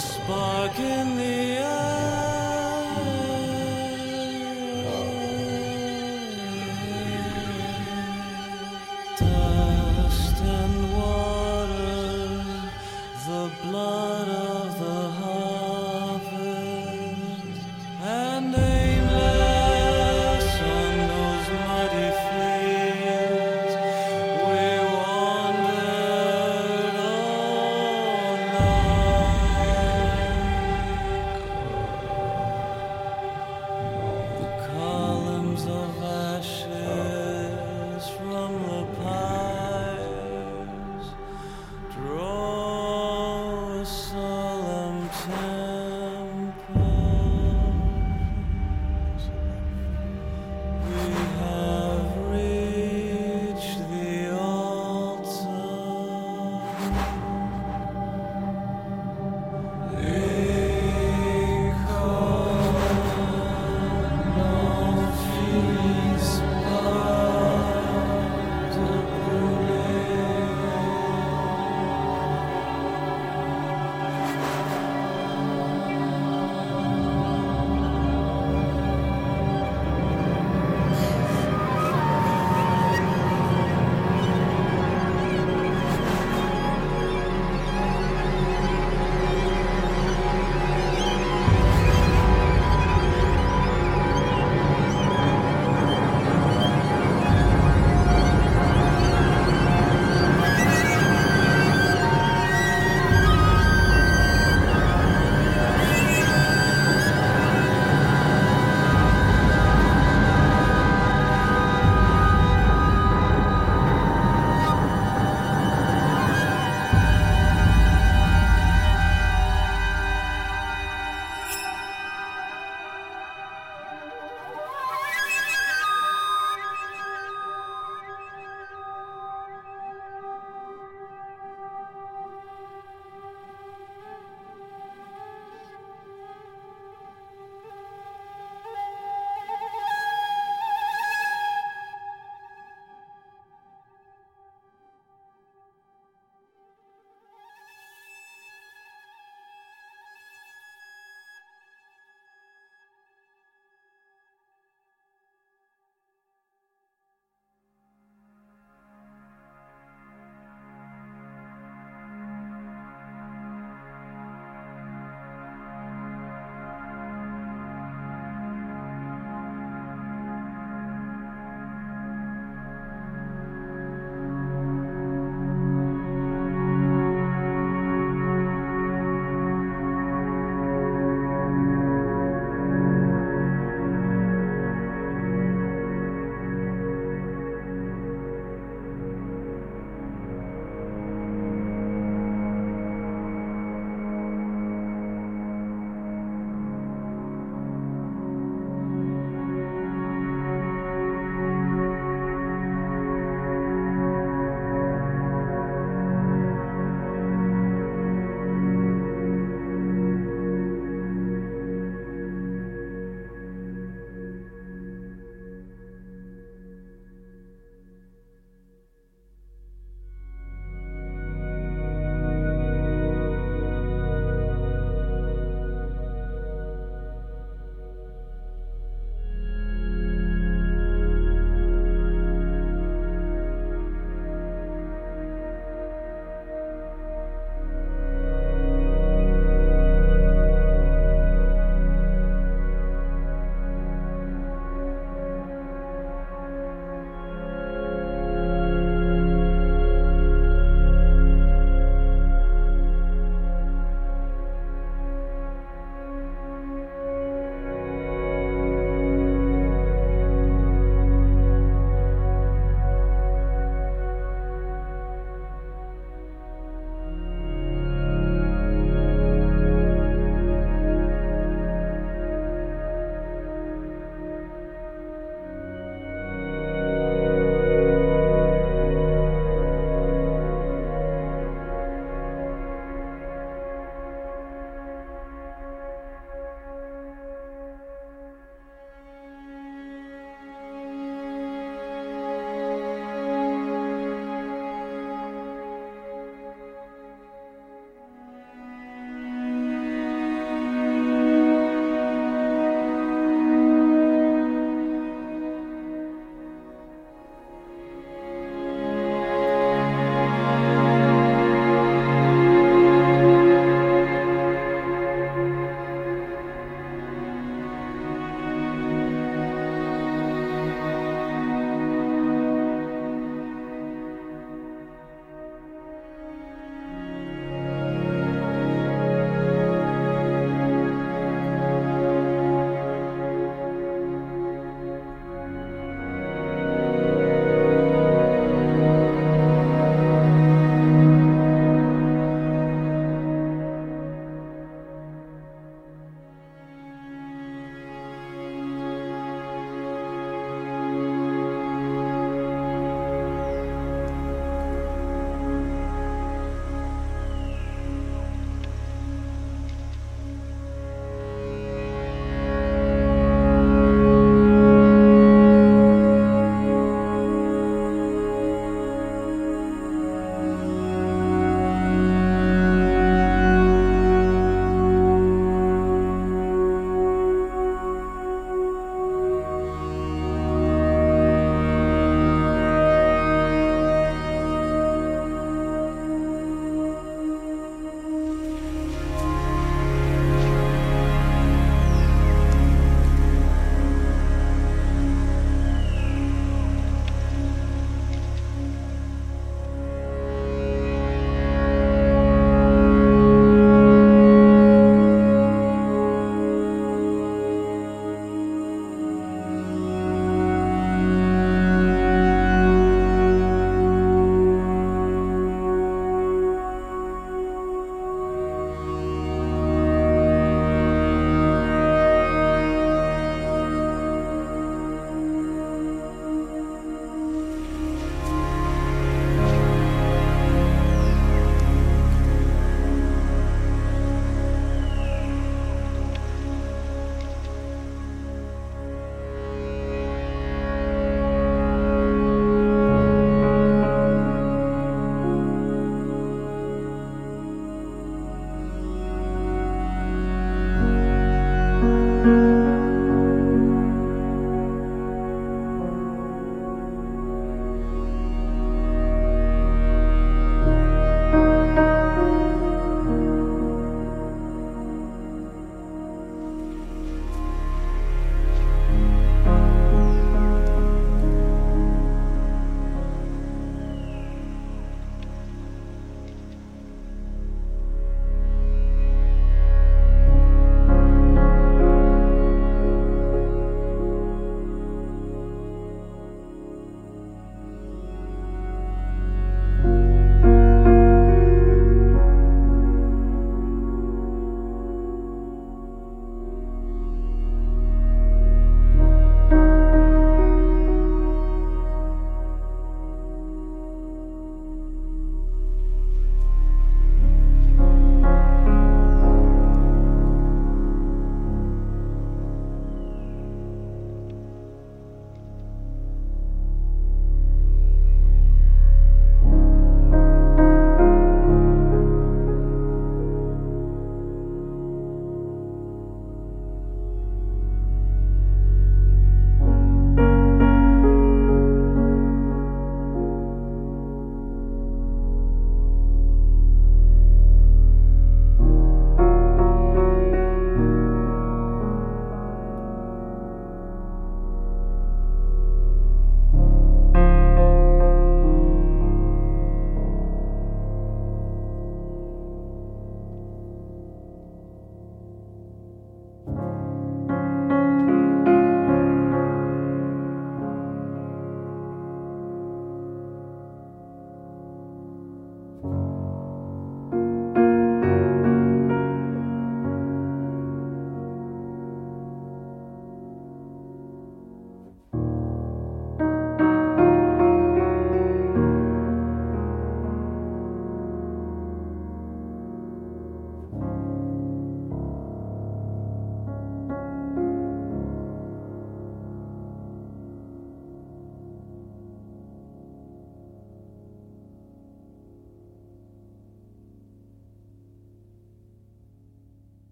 spark in the air.